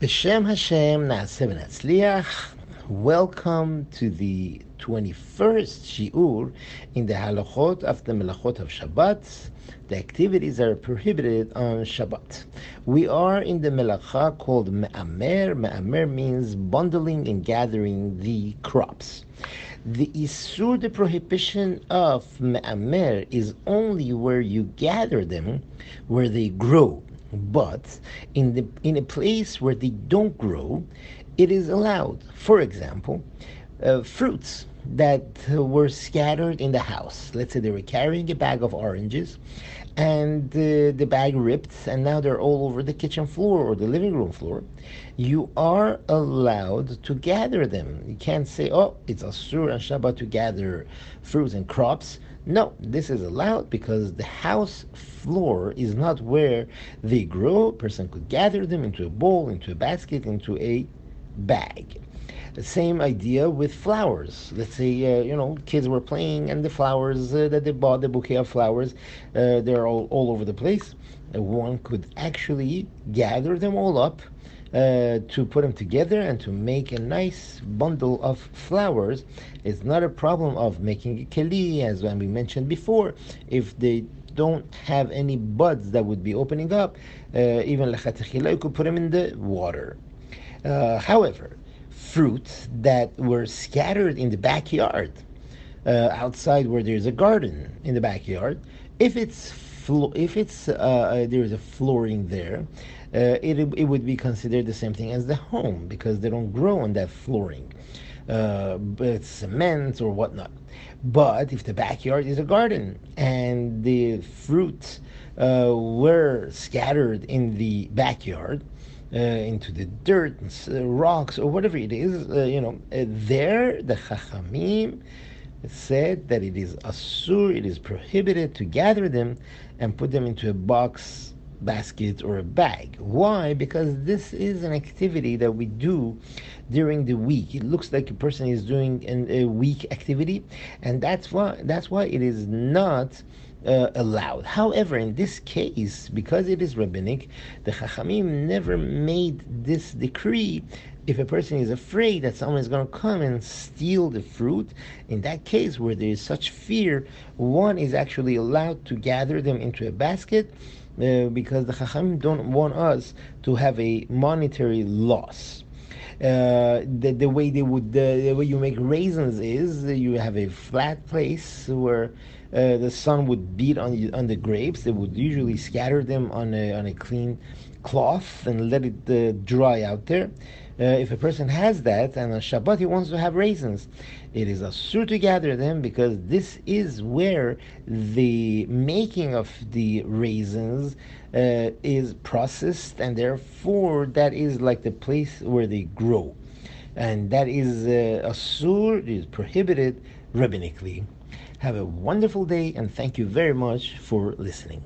B'Shem Hashem Naaseh. Welcome to the 21st Shiur in the Halachot of the Melachot of Shabbat. The activities are prohibited on Shabbat. We are in the Melacha called Me'amer. Me'amer means bundling and gathering the crops. The Isur, the prohibition of Me'amer, is only where you gather them, where they grow but in the in a place where they don't grow, it is allowed. For example, uh, fruits that were scattered in the house. Let's say they were carrying a bag of oranges, and uh, the bag ripped, and now they're all over the kitchen floor or the living room floor. You are allowed to gather them. You can't say, "Oh, it's asur and Shabbat to gather fruits and crops." No, this is allowed because the house floor is not where they grow. A person could gather them into a bowl, into a basket, into a bag. The same idea with flowers. Let's say, uh, you know, kids were playing and the flowers uh, that they bought, the bouquet of flowers, uh, they're all, all over the place. one could actually gather them all up uh, to put them together and to make a nice bundle of flowers. It's not a problem of making a keli, as when we mentioned before. If they don't have any buds that would be opening up, uh, even lechatechila, you could put them in the water. Uh, however, fruits that were scattered in the backyard, uh, outside where there's a garden in the backyard, if it's if it's uh, uh, there's a flooring there, uh, it, it would be considered the same thing as the home because they don't grow on that flooring. Uh, it's cement or whatnot. But if the backyard is a garden and the fruits uh, were scattered in the backyard, uh, into the dirt, uh, rocks, or whatever it is, uh, you know, there the Chachamim said that it is asur, it is prohibited to gather them and put them into a box basket or a bag. Why? Because this is an activity that we do during the week. It looks like a person is doing an, a week activity, and that's why that's why it is not. Uh, allowed. However, in this case, because it is rabbinic, the Chachamim never made this decree if a person is afraid that someone is going to come and steal the fruit, in that case where there is such fear, one is actually allowed to gather them into a basket uh, because the Chachamim don't want us to have a monetary loss. Uh, the, the way they would the way you make raisins is you have a flat place where uh, the sun would beat on on the grapes. They would usually scatter them on a on a clean cloth and let it uh, dry out there. Uh, if a person has that and on Shabbat he wants to have raisins, it is a asur to gather them because this is where the making of the raisins uh, is processed, and therefore that is like the place where they grow, and that is uh, asur is prohibited rabbinically. Have a wonderful day, and thank you very much for listening.